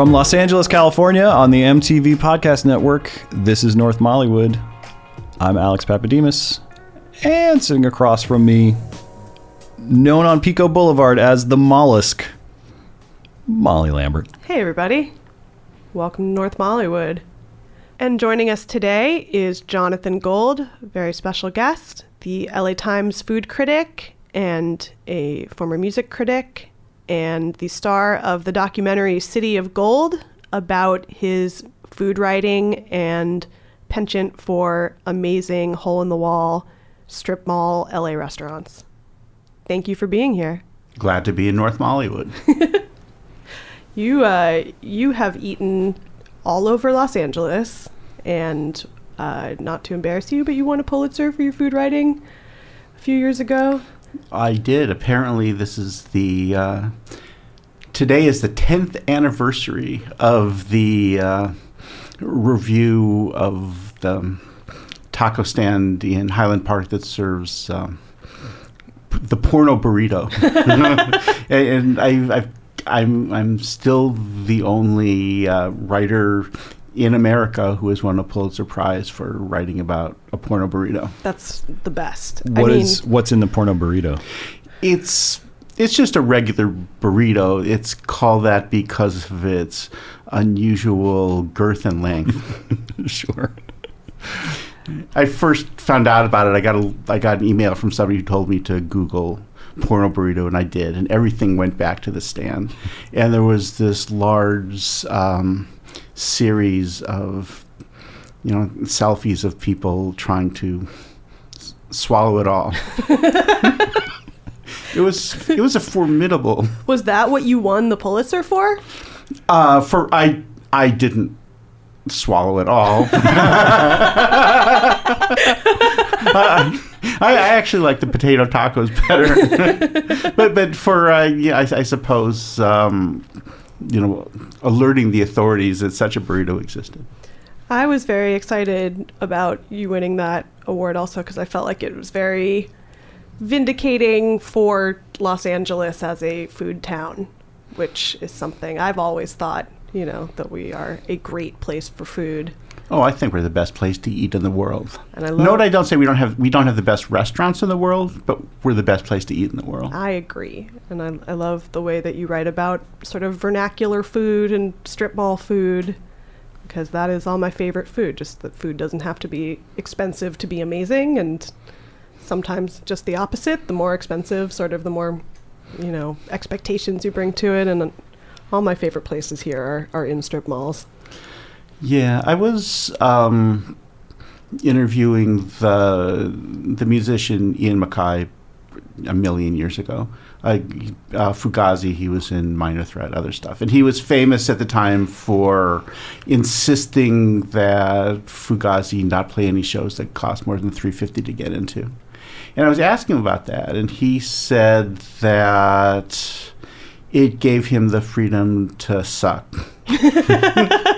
From Los Angeles, California, on the MTV Podcast Network, this is North Mollywood. I'm Alex Pappademas, and sitting across from me, known on Pico Boulevard as the Mollusk, Molly Lambert. Hey, everybody. Welcome to North Mollywood. And joining us today is Jonathan Gold, a very special guest, the LA Times food critic and a former music critic, and the star of the documentary City of Gold about his food writing and penchant for amazing hole in the wall strip mall LA restaurants. Thank you for being here. Glad to be in North Mollywood. You uh, you have eaten all over Los Angeles, and uh, not to embarrass you, but you won a Pulitzer for your food writing a few years ago. I did. Apparently, this is the. Uh, today is the 10th anniversary of the uh, review of the taco stand in Highland Park that serves um, the porno burrito. and I, I've, I'm, I'm still the only uh, writer in America who has won a Pulitzer Prize for writing about a porno burrito. That's the best. What I mean, is what's in the porno burrito? It's it's just a regular burrito. It's called that because of its unusual girth and length. sure. I first found out about it. I got a I got an email from somebody who told me to Google porno burrito, and I did, and everything went back to the stand. And there was this large um, series of you know selfies of people trying to s- swallow it all. it was it was a formidable. was that what you won the Pulitzer for? Uh, for I I didn't swallow it all. I, I actually like the potato tacos better, but but for uh, yeah, I, I suppose um, you know alerting the authorities that such a burrito existed. I was very excited about you winning that award also because I felt like it was very vindicating for Los Angeles as a food town, which is something I've always thought, you know, that we are a great place for food. Oh, I think we're the best place to eat in the world. And I love- Note I don't say we don't have we don't have the best restaurants in the world, but we're the best place to eat in the world. I agree. And I, I love the way that you write about sort of vernacular food and strip mall food because that is all my favorite food. Just that food doesn't have to be expensive to be amazing. And sometimes just the opposite. The more expensive, sort of the more, you know, expectations you bring to it. And all my favorite places here are, are in strip malls. Yeah, I was um, interviewing the the musician Ian MacKaye a million years ago. Uh, uh, Fugazi, he was in Minor Threat, other stuff, and he was famous at the time for insisting that Fugazi not play any shows that cost more than three fifty to get into. And I was asking him about that, and he said that it gave him the freedom to suck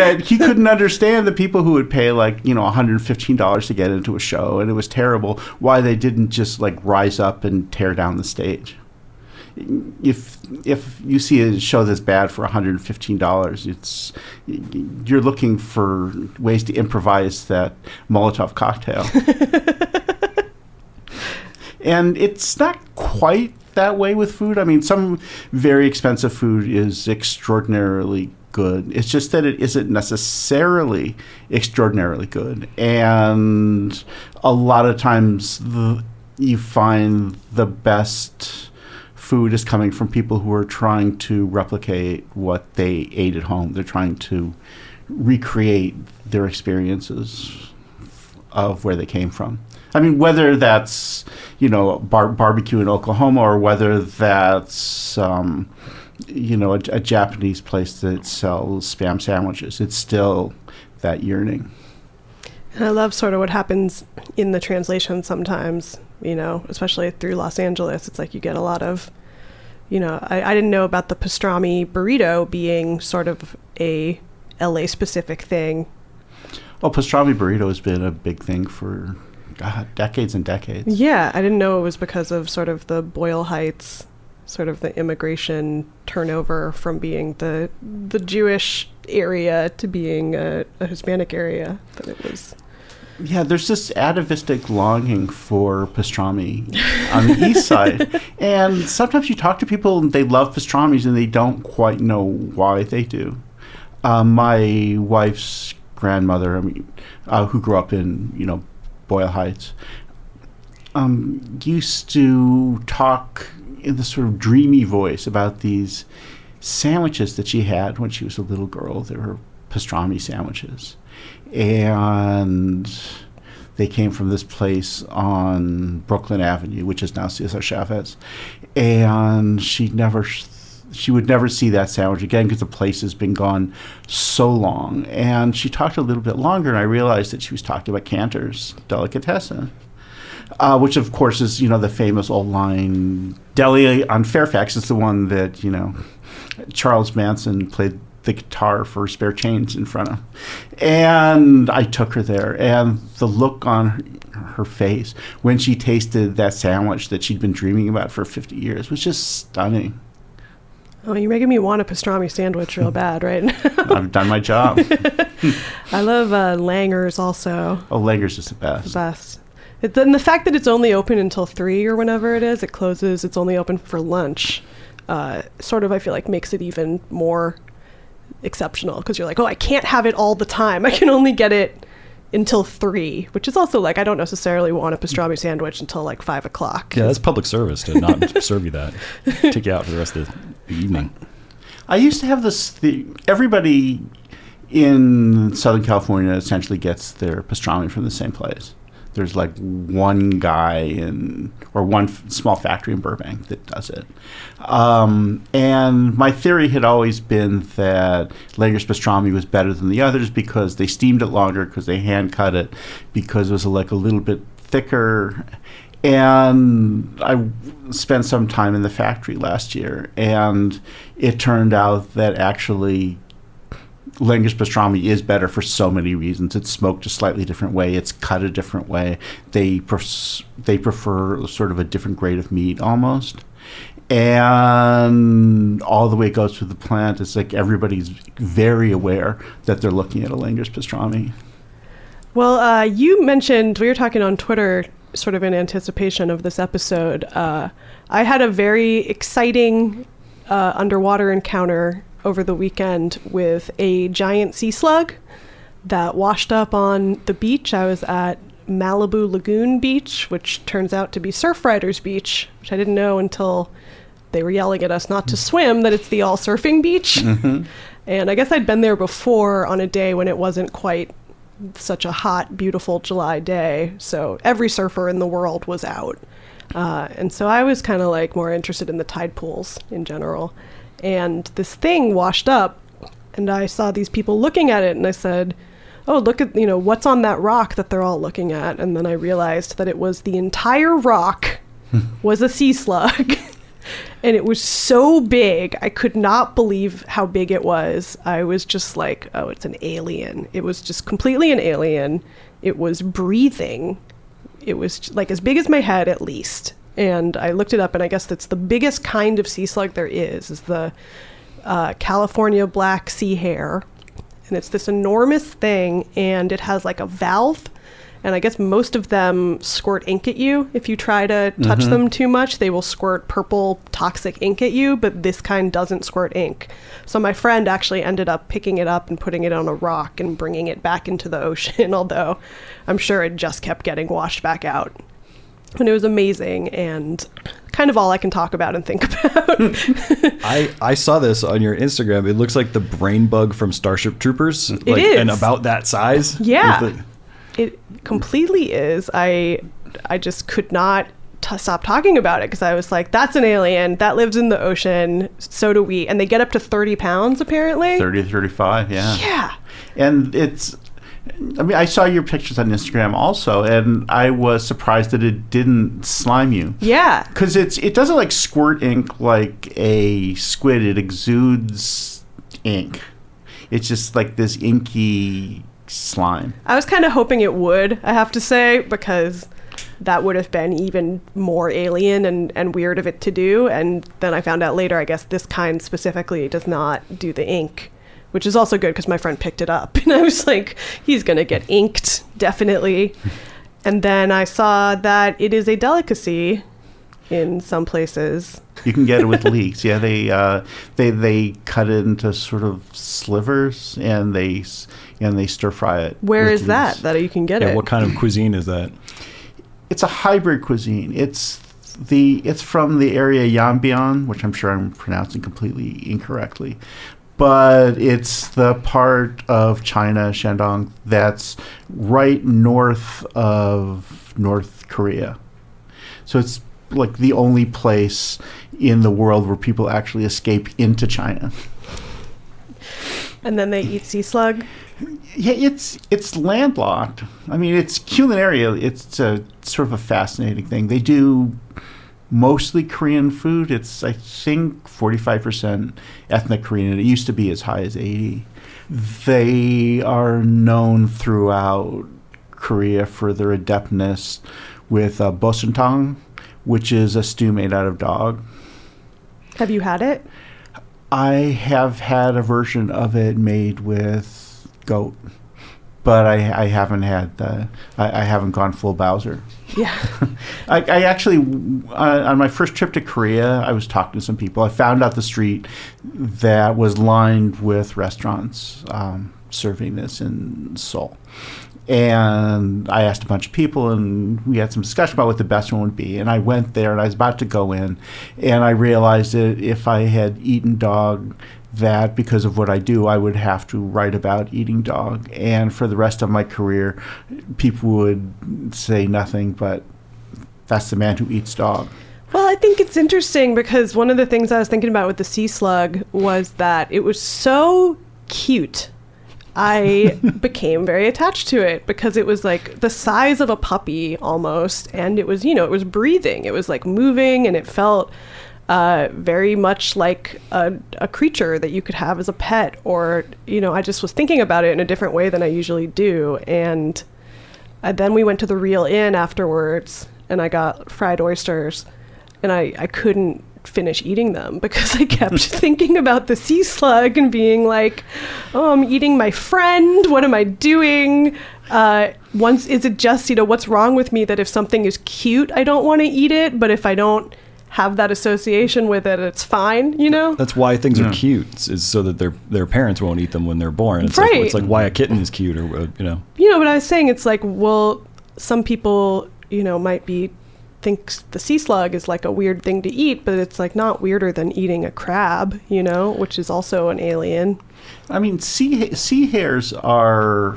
that he couldn't understand the people who would pay like you know $115 to get into a show and it was terrible why they didn't just like rise up and tear down the stage if if you see a show that's bad for $115 it's you're looking for ways to improvise that molotov cocktail and it's not quite that way with food. I mean, some very expensive food is extraordinarily good. It's just that it isn't necessarily extraordinarily good. And a lot of times the, you find the best food is coming from people who are trying to replicate what they ate at home. They're trying to recreate their experiences of where they came from. I mean, whether that's you know bar- barbecue in Oklahoma or whether that's um, you know a, a Japanese place that sells spam sandwiches, it's still that yearning. And I love sort of what happens in the translation sometimes, you know, especially through Los Angeles. It's like you get a lot of, you know, I, I didn't know about the pastrami burrito being sort of a LA specific thing. Well, pastrami burrito has been a big thing for God, decades and decades. Yeah, I didn't know it was because of sort of the Boyle Heights sort of the immigration turnover from being the the Jewish area to being a, a Hispanic area. That it was. Yeah, there's this atavistic longing for pastrami on the east side. And sometimes you talk to people and they love pastrami's and they don't quite know why they do. Um, my wife's grandmother, I mean, uh, who grew up in, you know, Boyle Heights, um, used to talk in this sort of dreamy voice about these sandwiches that she had when she was a little girl. They were pastrami sandwiches and they came from this place on Brooklyn Avenue, which is now Cesar Chavez, and she never. She would never see that sandwich again because the place has been gone so long. And she talked a little bit longer, and I realized that she was talking about Canter's Delicatessen, uh, which of course is you know the famous old line deli on Fairfax. It's the one that you know Charles Manson played the guitar for spare Chains in front of. And I took her there, and the look on her face when she tasted that sandwich that she'd been dreaming about for 50 years was just stunning. Oh, you're making me want a pastrami sandwich real bad, right? I've done my job. I love uh, Langer's also. Oh, Langer's is the best. The best. It, then the fact that it's only open until three or whenever it is, it closes. It's only open for lunch. Uh, sort of, I feel like makes it even more exceptional because you're like, oh, I can't have it all the time. I can only get it until three, which is also like I don't necessarily want a pastrami sandwich until like five o'clock. Yeah, that's public service to not serve you that. Take you out for the rest of the evening. I used to have this. The, everybody in Southern California essentially gets their pastrami from the same place. There's like one guy in, or one f- small factory in Burbank that does it. Um, and my theory had always been that Langer's pastrami was better than the others because they steamed it longer, because they hand cut it, because it was like a little bit thicker. And I spent some time in the factory last year, and it turned out that actually Langer's pastrami is better for so many reasons. It's smoked a slightly different way. It's cut a different way. They pers- they prefer sort of a different grade of meat almost, and all the way it goes through the plant. It's like everybody's very aware that they're looking at a Langer's pastrami. Well, uh, you mentioned we were talking on Twitter, sort of in anticipation of this episode. Uh, I had a very exciting uh, underwater encounter over the weekend with a giant sea slug that washed up on the beach. I was at Malibu Lagoon Beach, which turns out to be Surfriders Beach, which I didn't know until they were yelling at us not to swim, that it's the all surfing beach. Mm-hmm. And I guess I'd been there before on a day when it wasn't quite such a hot, beautiful July day. So every surfer in the world was out. Uh, and so I was kind of like more interested in the tide pools in general. And this thing washed up, and I saw these people looking at it, and I said, Oh, look at, you know, what's on that rock that they're all looking at. And then I realized that it was the entire rock was a sea slug. and it was so big i could not believe how big it was i was just like oh it's an alien it was just completely an alien it was breathing it was like as big as my head at least and i looked it up and i guess that's the biggest kind of sea slug there is is the uh, california black sea hare and it's this enormous thing and it has like a valve and I guess most of them squirt ink at you. If you try to touch them too much, they will squirt purple toxic ink at you, but this kind doesn't squirt ink. So my friend actually ended up picking it up and putting it on a rock and bringing it back into the ocean, although I'm sure it just kept getting washed back out. And it was amazing and kind of all I can talk about and think about. I, I saw this on your Instagram. It looks like the brain bug from Starship Troopers. It like, is. And about that size. Yeah. The- it completely is. I I just could not t- stop talking about it because I was like, that's an alien that lives in the ocean. So do we. And they get up to 30 pounds apparently. 30 to 35, yeah. Yeah. And it's, I mean, I saw your pictures on Instagram also, and I was surprised that it didn't slime you. Yeah. Because it's it doesn't like squirt ink like a squid. It exudes ink. It's just like this inky slime. I was kind of hoping it would, I have to say, because that would have been even more alien and, and weird of it to do. And then I found out later, I guess this kind specifically does not do the ink, which is also good because my friend picked it up. And I was like, he's going to get inked, definitely. And then I saw that it is a delicacy in some places. You can get it with leeks. Yeah, they uh, they they cut it into sort of slivers and they and they stir fry it. Where is with is that that you can get Yeah, it? what kind of cuisine is that? It's a hybrid cuisine. It's the it's from the area Yanbian, which I'm sure I'm pronouncing completely incorrectly, but it's the part of China, Shandong, that's right north of North Korea. So it's like the only place in the world where people actually escape into China. and then they eat sea slug. Yeah, it's it's landlocked. I mean, it's culinary. It's a sort of a fascinating thing. They do mostly Korean food. It's I think forty five percent ethnic Korean. It used to be as high as eighty. They are known throughout Korea for their adeptness with uh, bosintang, which is a stew made out of dog. Have you had it? I have had a version of it made with goat, but I, I haven't had the. I, I haven't gone full Bowser. Yeah. I, I actually, uh, on my first trip to Korea, I was talking to some people. I found out the street that was lined with restaurants um, serving this in Seoul. And I asked a bunch of people, and we had some discussion about what the best one would be. And I went there, and I was about to go in, and I realized that if I had eaten dog, that because of what I do, I would have to write about eating dog. And for the rest of my career, people would say nothing but, that's the man who eats dog. Well, I think it's interesting because one of the things I was thinking about with the sea slug was that it was so cute. I became very attached to it because it was like the size of a puppy almost, and it was, you know, it was breathing. It was like moving, and it felt uh, very much like a, a creature that you could have as a pet. Or, you know, I just was thinking about it in a different way than I usually do. And uh, then we went to the Reel Inn afterwards, and I got fried oysters, and I, I couldn't finish eating them because I kept thinking about the sea slug and being like, oh, I'm eating my friend. What am I doing? Uh, once is it just you know what's wrong with me that if something is cute, I don't want to eat it, but if I don't have that association with it, it's fine. You know. That's why things Yeah. are cute, is so that their their parents won't eat them when they're born. It's like Right. it's like why a kitten is cute, or uh, you know. you know, but I was saying it's like, well, some people, you know, might be thinks the sea slug is like a weird thing to eat, but it's like not weirder than eating a crab, you know, which is also an alien. I mean, sea sea hares are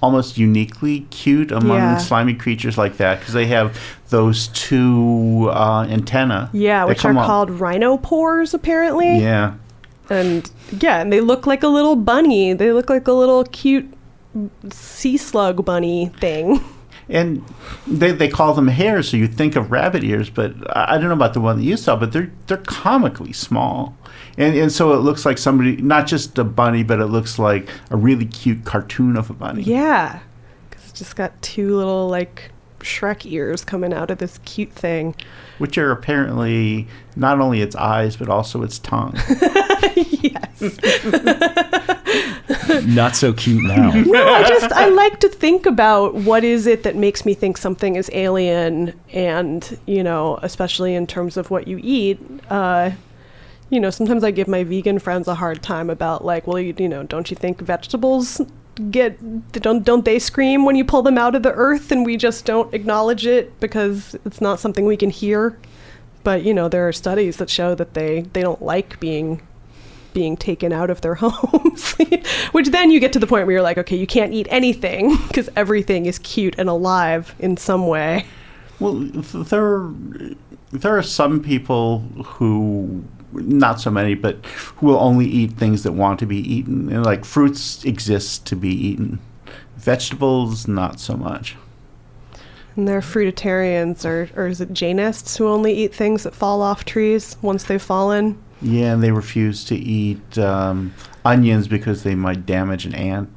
almost uniquely cute among Yeah. slimy creatures like that because they have those two uh, antenna. Yeah, which are up- called rhinophores apparently. Yeah, And yeah, and they look like a little bunny. They look like a little cute sea slug bunny thing. and they, they call them hares, so you think of rabbit ears, but I I don't know about the one that you saw, but they're they're comically small, and and so it looks like somebody not just a bunny, but it looks like a really cute cartoon of a bunny. Yeah. Cuz it's just got two little like Shrek ears coming out of this cute thing. which are apparently not only its eyes but also its tongue. yes. Not so cute now. no, I just I like to think about what is it that makes me think something is alien, and you know, especially in terms of what you eat. Uh, you know, sometimes I give my vegan friends a hard time about like, well, you, you know, don't you think vegetables get don't don't they scream when you pull them out of the earth, and we just don't acknowledge it because it's not something we can hear. But you know, there are studies that show that they they don't like being being taken out of their homes. Which then you get to the point where you're like, okay, you can't eat anything because everything is cute and alive in some way. Well, th- there there are some people who not so many, but who will only eat things that want to be eaten. And like fruits exist to be eaten. Vegetables, not so much. And there are fruitarians or, or is it Jainists who only eat things that fall off trees once they've fallen? Yeah, and they refuse to eat um, onions because they might damage an ant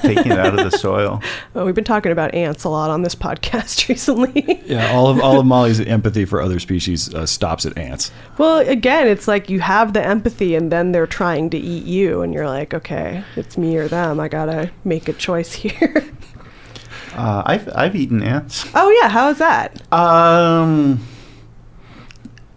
taking it out of the soil. Well, we've been talking about ants a lot on this podcast recently. Yeah, all of all of Molly's empathy for other species uh, stops at ants. well, again, it's like you have the empathy and then they're trying to eat you, and you're like, okay, it's me or them. I gotta make a choice here. Uh, I've I've eaten ants. oh, yeah, how is that? Um,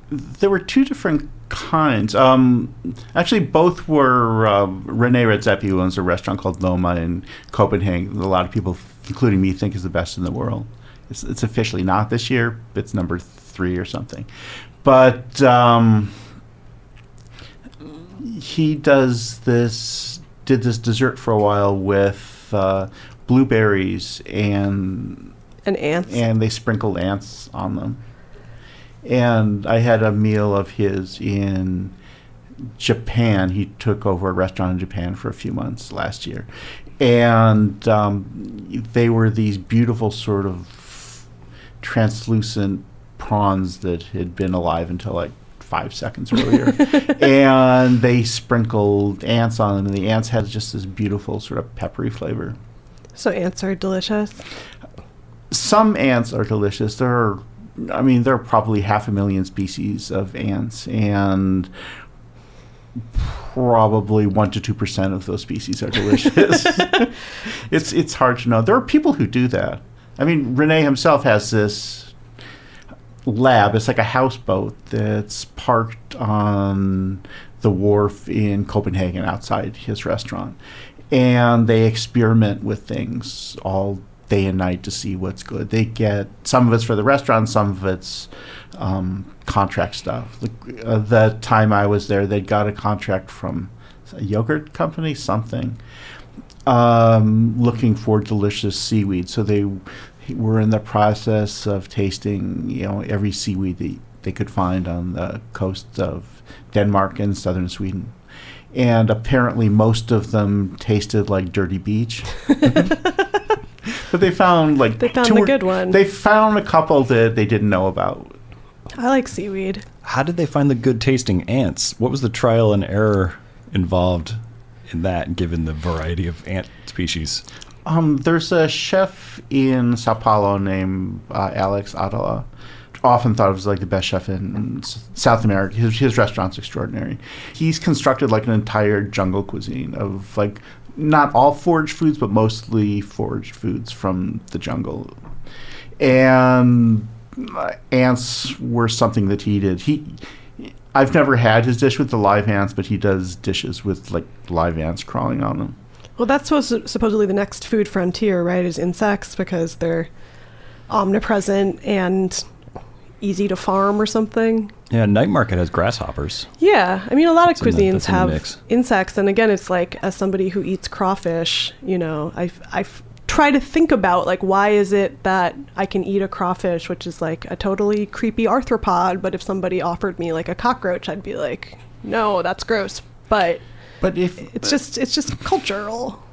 there were two different kinds. Um, actually, both were uh, Rene Redzepi, who owns a restaurant called Noma in Copenhagen. A lot of people, including me, think is the best in the world. It's, it's officially not this year. It's number three or something. But um, he does this, did this dessert for a while with uh, blueberries and An ants? and they sprinkled ants on them. And I had a meal of his in Japan. He took over a restaurant in Japan for a few months last year. And um, they were these beautiful, sort of translucent prawns that had been alive until like five seconds earlier. and they sprinkled ants on them, and the ants had just this beautiful, sort of peppery flavor So ants are delicious. some ants are delicious. There are, I mean, there are probably half a million species of ants, and probably one to two percent of those species are delicious. it's it's hard to know. There are people who do that. I mean, Rene himself has this lab. It's like a houseboat that's parked on the wharf in Copenhagen outside his restaurant. And they experiment with things all day and night to see what's good. They get some of it's for the restaurant, some of it's um, contract stuff. The, uh, the time I was there, they got a contract from a yogurt company, something, um, looking for delicious seaweed. So they were in the process of tasting, you know, every seaweed they, they could find on the coast of Denmark and southern Sweden. And apparently, most of them tasted like dirty beach. but they found like They found two the or- good one. They found a couple that they didn't know about. I like seaweed. How did they find the good tasting ants? What was the trial and error involved in that, given the variety of ant species? Um, there's a chef in Sao Paulo named uh, Alex Atala. Often thought of as like the best chef in South America. His, his restaurant's extraordinary. He's constructed like an entire jungle cuisine of like not all foraged foods, but mostly foraged foods from the jungle. And uh, ants were something that he did. He, I've never had his dish with the live ants, but he does dishes with like live ants crawling on them. Well, that's supposed supposedly the next food frontier, right? Is insects because they're omnipresent and easy to farm or something. Yeah, night market has grasshoppers. Yeah, I mean, a lot of That's cuisines in the have mix. insects, and again, it's like as somebody who eats crawfish, you know, I I try to think about like why is it that I can eat a crawfish, which is like a totally creepy arthropod, but if somebody offered me like a cockroach, I'd be like, no, that's gross. But But if it's just it's just cultural.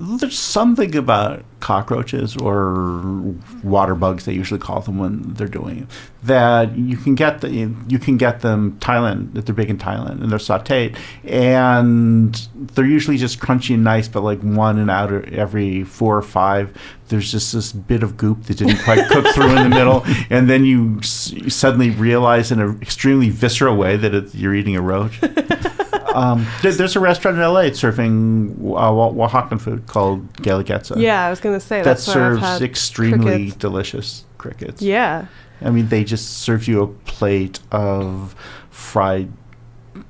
There's something about cockroaches or water bugs they usually call them when they're doing it that you can get the you can get them Thailand that they're big in Thailand and they're sautéed. And they're usually just crunchy and nice but like one and out of every four or five there's just this bit of goop that didn't quite cook through in the middle. And then you, s- you suddenly realize in an extremely visceral way that it, you're eating a roach um, there, there's a restaurant in LA serving uh, Oaxacan food called Guelaguetza. Yeah, I was gonna say that serves extremely crickets. delicious crickets. Yeah, I mean, they just serve you a plate of fried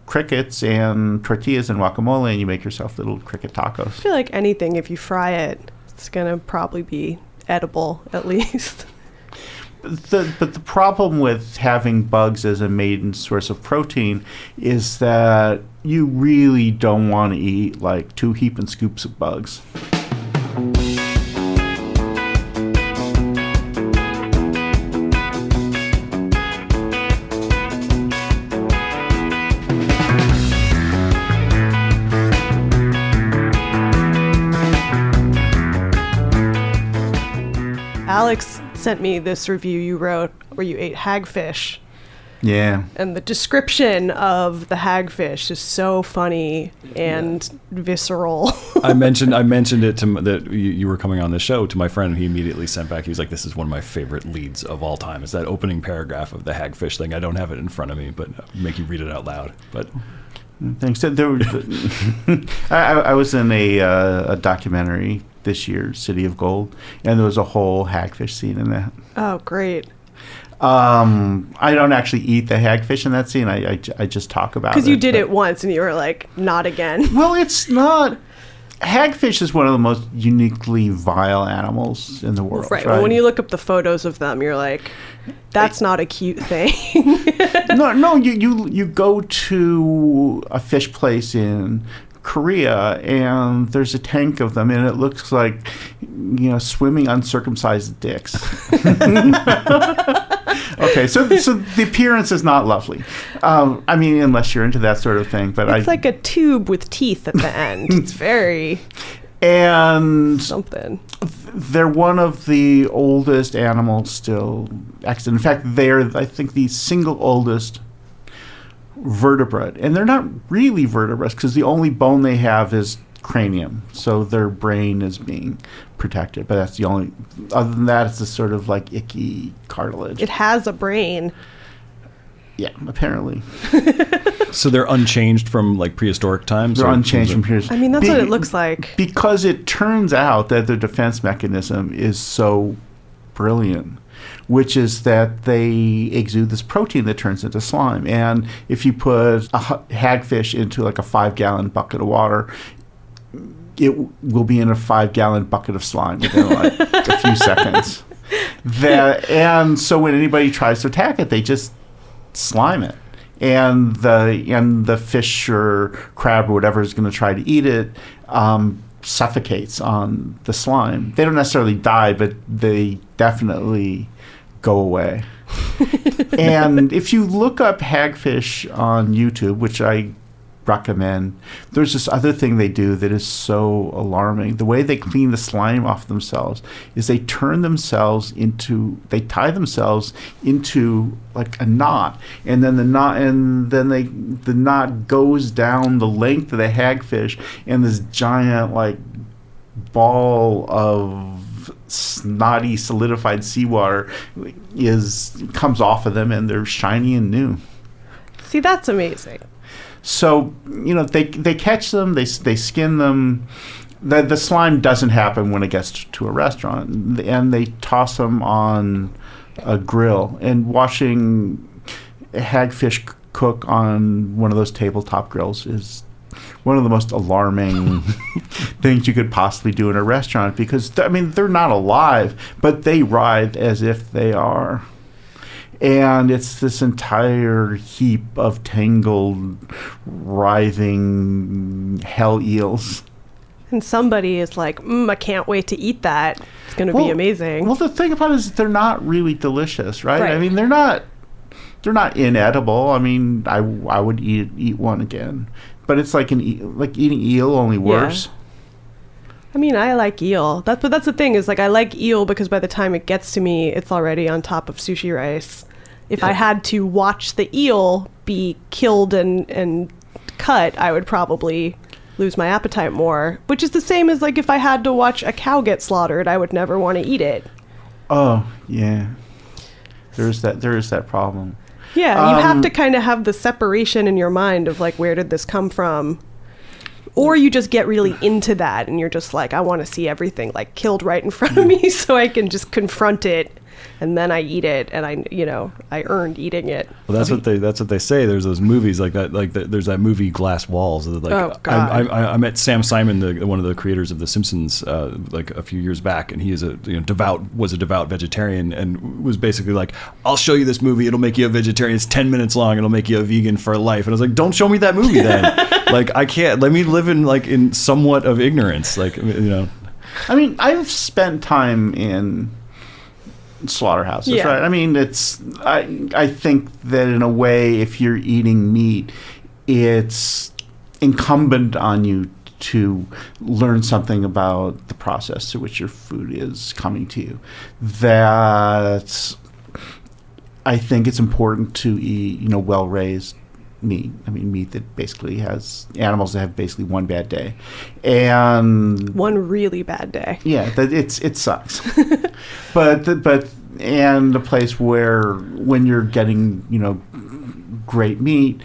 crickets and tortillas and guacamole, and you make yourself little cricket tacos. I feel like anything if you fry it, it's gonna probably be edible at least. The, but the problem with having bugs as a main source of protein is that you really don't want to eat like two heaping scoops of bugs. Sent me this review you wrote where you ate hagfish. Yeah. And the description of the hagfish is so funny and visceral. I mentioned I mentioned it to m- that you, you were coming on the show to my friend, and he immediately sent back. He was like, "This is one of my favorite leads of all time." Is that opening paragraph of the hagfish thing? I don't have it in front of me, but I'll make you read it out loud. But Thanks. There, there I, I I was in a, uh, a documentary this year, City of Gold, and there was a whole hagfish scene in that. oh, great. Um, I don't actually eat the hagfish in that scene. I, I, I just talk about it. Because you did it once and you were like, not again. Well, it's not. Hagfish is one of the most uniquely vile animals in the world. Right. Well, when you look up the photos of them, you're like, that's not a cute thing. no, no, you, you you go to a fish place in Korea and there's a tank of them and it looks like you know swimming uncircumcised dicks. okay, so so the appearance is not lovely. Um, I mean, unless you're into that sort of thing, but it's I like a tube with teeth at the end. It's very and something. they're one of the oldest animals still extant. In fact, they're I think the single oldest vertebrate, and they're not really vertebrates because the only bone they have is cranium, so their brain is being protected. But that's the only. Other than that, it's a sort of like icky cartilage. It has a brain. yeah, apparently so they're unchanged from like prehistoric times. they're or- unchanged from here. I mean, that's what it looks like. because it turns out that their defense mechanism is so brilliant which is that they exude this protein that turns into slime. And if you put a hagfish into like a five gallon bucket of water it will be in a five gallon bucket of slime within like a few seconds. That and so when anybody tries to attack it they just slime it. And the and the fish or crab or whatever is going to try to eat it um, suffocates on the slime. They don't necessarily die, but they definitely go away. and if you look up hagfish on YouTube, which I recommend, there's this other thing they do that is so alarming. The way they clean the slime off themselves is they turn themselves into they tie themselves into like a knot and then the knot and then they the knot goes down the length of the hagfish and this giant like ball of snotty solidified seawater is comes off of them and they're shiny and new. See, that's amazing. so you know they they catch them they they skin them. The the slime doesn't happen when it gets to a restaurant. And they toss them on a grill. And watching hagfish cook on one of those tabletop grills is one of the most alarming things you could possibly do in a restaurant because th- I mean they're not alive but they writhe as if they are and it's this entire heap of tangled, writhing hell eels. And somebody is like, mm, I can't wait to eat that. It's going to be amazing. Well, the thing about it is they're not really delicious, right? I mean, they're not they're not inedible. I mean, I, I would eat eat one again, but it's like an e- like eating eel only worse. I mean, I like eel. That, but that's the thing is like I like eel because by the time it gets to me, it's already on top of sushi rice. If I had to watch the eel be killed and and cut, I would probably lose my appetite more. Which is the same as like if I had to watch a cow get slaughtered, I would never want to eat it. Oh yeah, there's that there is that problem. Yeah, you have Um, to kind of have the separation in your mind of like where did this come from? Or you just get really into that and you're just like, I want to see everything like killed right in front of me so I can just confront it and then I eat it and I, you know, I earned eating it. Well, that's what they that's what they say. There's those movies like that. Like the, there's that movie Glass Walls. that, Like Oh, I, God. I, I met Sam Simon, the one of the creators of The Simpsons, uh, like a few years back, and he is a you know devout was a devout vegetarian and was basically like, I'll show you this movie. It'll make you a vegetarian. It's ten minutes long. It'll make you a vegan for life. And I was like, don't show me that movie then. like I can't. Let me live in like in somewhat of ignorance. Like you know. I mean, I've spent time in slaughterhouses, Yeah. right? I mean, it's I I think that in a way, if you're eating meat, it's incumbent on you to learn something about the process to which your food is coming to you. That I think it's important to eat, you know, well raised meat. I mean, meat that basically has animals that have basically one bad day, and One really bad day. yeah, that it's it sucks. but the, but and a place where when you're getting you know great meat,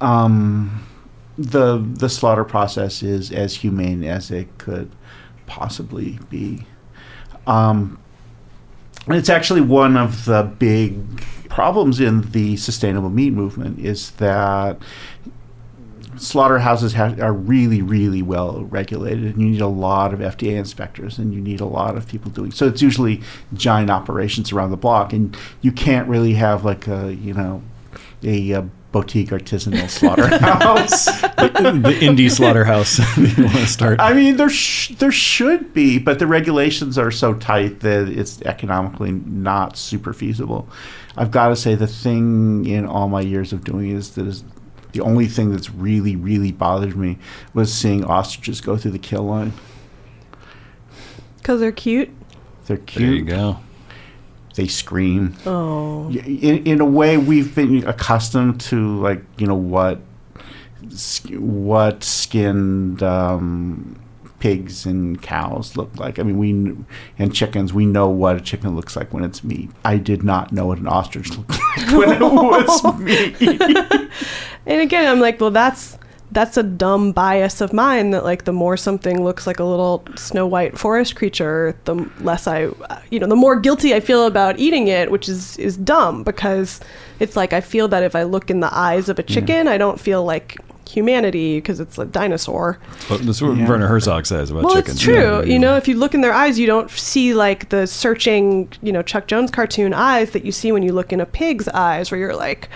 um, the the slaughter process is as humane as it could possibly be. Um, it's actually one of the big problems in the sustainable meat movement is that slaughterhouses ha- are really, really well regulated, and you need a lot of FDA inspectors, and you need a lot of people doing. So it's usually giant operations around the block, and you can't really have like a you know a, uh boutique artisanal slaughterhouse. the indie slaughterhouse you want to start. I mean, there sh- there should be, but the regulations are so tight that it's economically not super feasible. I've got to say, the thing in all my years of doing is that is the only thing that's really, really bothered me was seeing ostriches go through the kill line. Because they're cute. They're cute. there you go. They scream. Oh. In, in a way, we've been accustomed to like you know what what skinned um, pigs and cows look like. I mean, we and chickens. We know what a chicken looks like when it's meat. I did not know what an ostrich looked like when it was meat. And again, I'm like, well, that's that's a dumb bias of mine that like the more something looks like a little snow white forest creature, the less I, you know, the more guilty I feel about eating it, which is is dumb because it's like I feel that if I look in the eyes of a chicken, I don't feel like humanity because it's a dinosaur. But that's what Yeah. Werner Herzog says about Well, chickens. it's true. Yeah. You know, if you look in their eyes, you don't see like the searching, you know, Chuck Jones cartoon eyes that you see when you look in a pig's eyes, where you're like,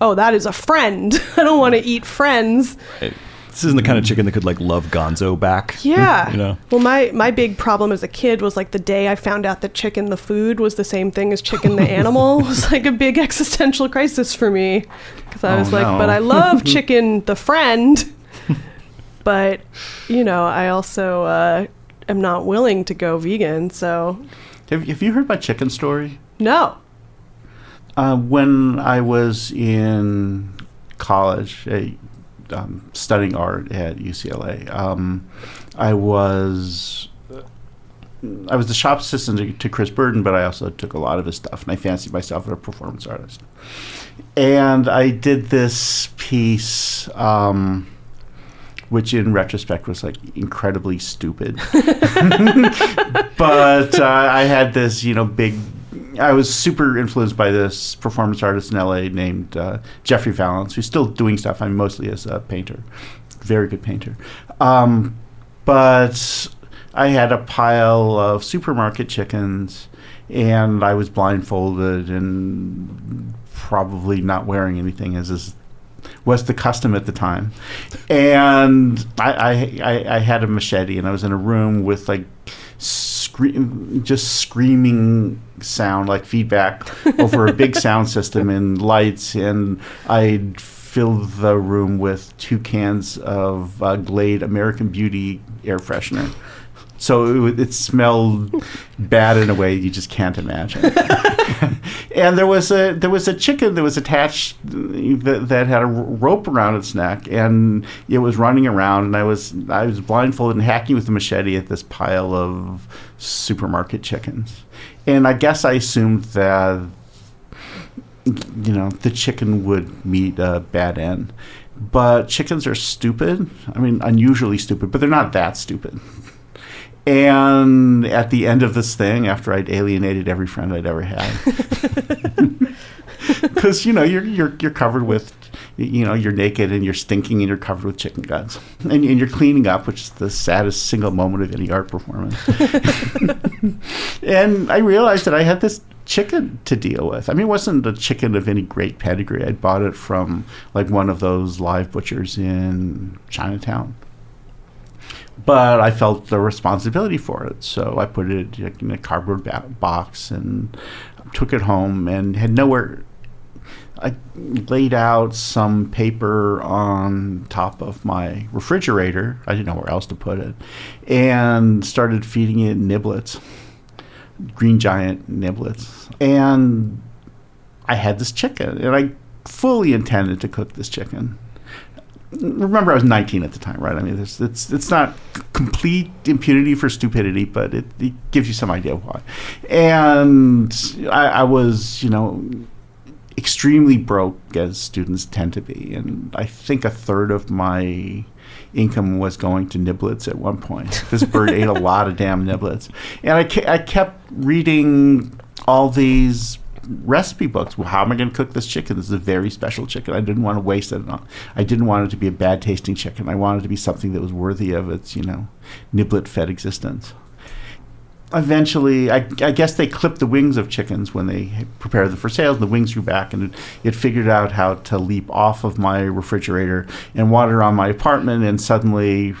oh, that is a friend. I don't want to eat friends. This isn't the kind of chicken that could like love Gonzo back. Yeah. You know? Well, my my big problem as a kid was like the day I found out that chicken the food was the same thing as chicken the animal was like a big existential crisis for me because I Oh, was like, no. but I love chicken the friend, but you know, I also uh, am not willing to go vegan. So have, have you heard my chicken story? no. Uh, when I was in college, uh, um, studying art at UCLA, um, I was I was the shop assistant to, to Chris Burden, but I also took a lot of his stuff, and I fancied myself a performance artist. And I did this piece. Um, which in retrospect was like incredibly stupid. but uh, I had this, you know, big. I was super influenced by this performance artist in LA named uh, Jeffrey Vallance, who's still doing stuff. I'm mostly as a painter, very good painter. Um, but I had a pile of supermarket chickens, and I was blindfolded and probably not wearing anything, as is was the custom at the time. And I, I, I, I had a machete, and I was in a room with like scream, just screaming sound, like feedback over a big sound system and lights. And I'd filled the room with two cans of uh, Glade American Beauty air freshener. So it, it smelled bad in a way you just can't imagine. and there was a there was a chicken that was attached that, that had a rope around its neck, and it was running around. And I was I was blindfolded and hacking with a machete at this pile of supermarket chickens. And I guess I assumed that you know the chicken would meet a bad end. But chickens are stupid. I mean, unusually stupid, but they're not that stupid. And at the end of this thing, after I'd alienated every friend I'd ever had, because you know you're you're you're covered with, you know, you're naked and you're stinking and you're covered with chicken guts, and, and you're cleaning up, which is the saddest single moment of any art performance. and I realized that I had this chicken to deal with. I mean, it wasn't a chicken of any great pedigree. I'd bought it from like one of those live butchers in Chinatown but I felt the responsibility for it. So I put it in a cardboard box and took it home and had nowhere. I laid out some paper on top of my refrigerator. I didn't know where else to put it, and started feeding it niblets, green giant niblets, and I had this chicken, and I fully intended to cook this chicken. Remember, I was 19 at the time, right? I mean, it's it's, it's not complete impunity for stupidity, but it, it gives you some idea why. And I, I was, you know, extremely broke as students tend to be, and I think a third of my income was going to niblets at one point. This bird ate a lot of damn niblets, and I, ke- I kept reading all these recipe books. Well, how am I going to cook this chicken? This is a very special chicken. I didn't want to waste it. I didn't want it to be a bad tasting chicken. I wanted it to be something that was worthy of its, you know, niblet fed existence eventually, I, I, guess they clipped the wings of chickens when they prepared them for sale. The wings grew back, and it, it, figured out how to leap off of my refrigerator and wander on my apartment. And suddenly,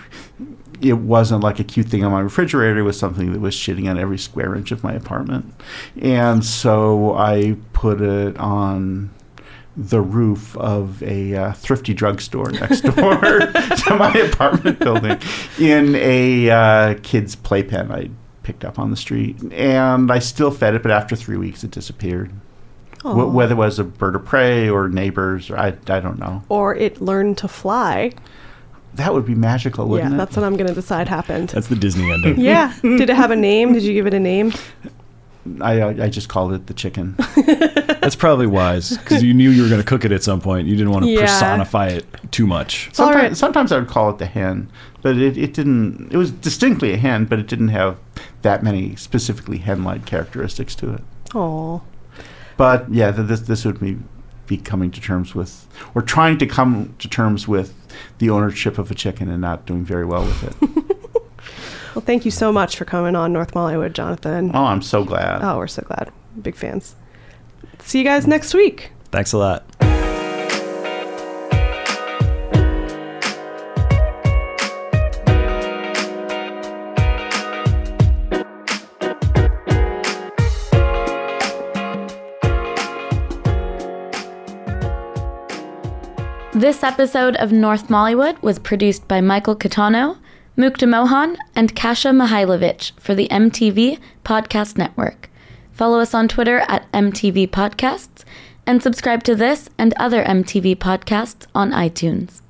it wasn't like a cute thing on my refrigerator. It was something that was shitting on every square inch of my apartment. And so I put it on the roof of a uh, thrifty drugstore next door to my apartment building in a uh, kid's playpen. I picked up on the street, and I still fed it, but after three weeks, it disappeared. W- whether it was a bird of prey or neighbors, or I, I don't know. Or it learned to fly. That would be magical, wouldn't yeah, it? that's what I'm going to decide happened. That's the Disney ending. yeah. Did it have a name? Did you give it a name? I, I just called it the chicken. That's probably wise because you knew you were going to cook it at some point. You didn't want to Yeah. personify it too much. Sometimes, right. sometimes I would call it the hen, but it, it didn't. It was distinctly a hen, but it didn't have that many specifically hen-like characteristics to it. Oh. But yeah, th- this this would be be coming to terms with, or trying to come to terms with the ownership of a chicken and not doing very well with it. Well, thank you so much for coming on North Mollywood, Jonathan. oh, I'm so glad. Oh, we're so glad. Big fans. See you guys next week. Thanks a lot. This episode of North Mollywood was produced by Michael Catano, Mukta Mohan, and Kasha Mihailovich for the MTV Podcast Network. Follow us on Twitter at MTV Podcasts and subscribe to this and other MTV podcasts on iTunes.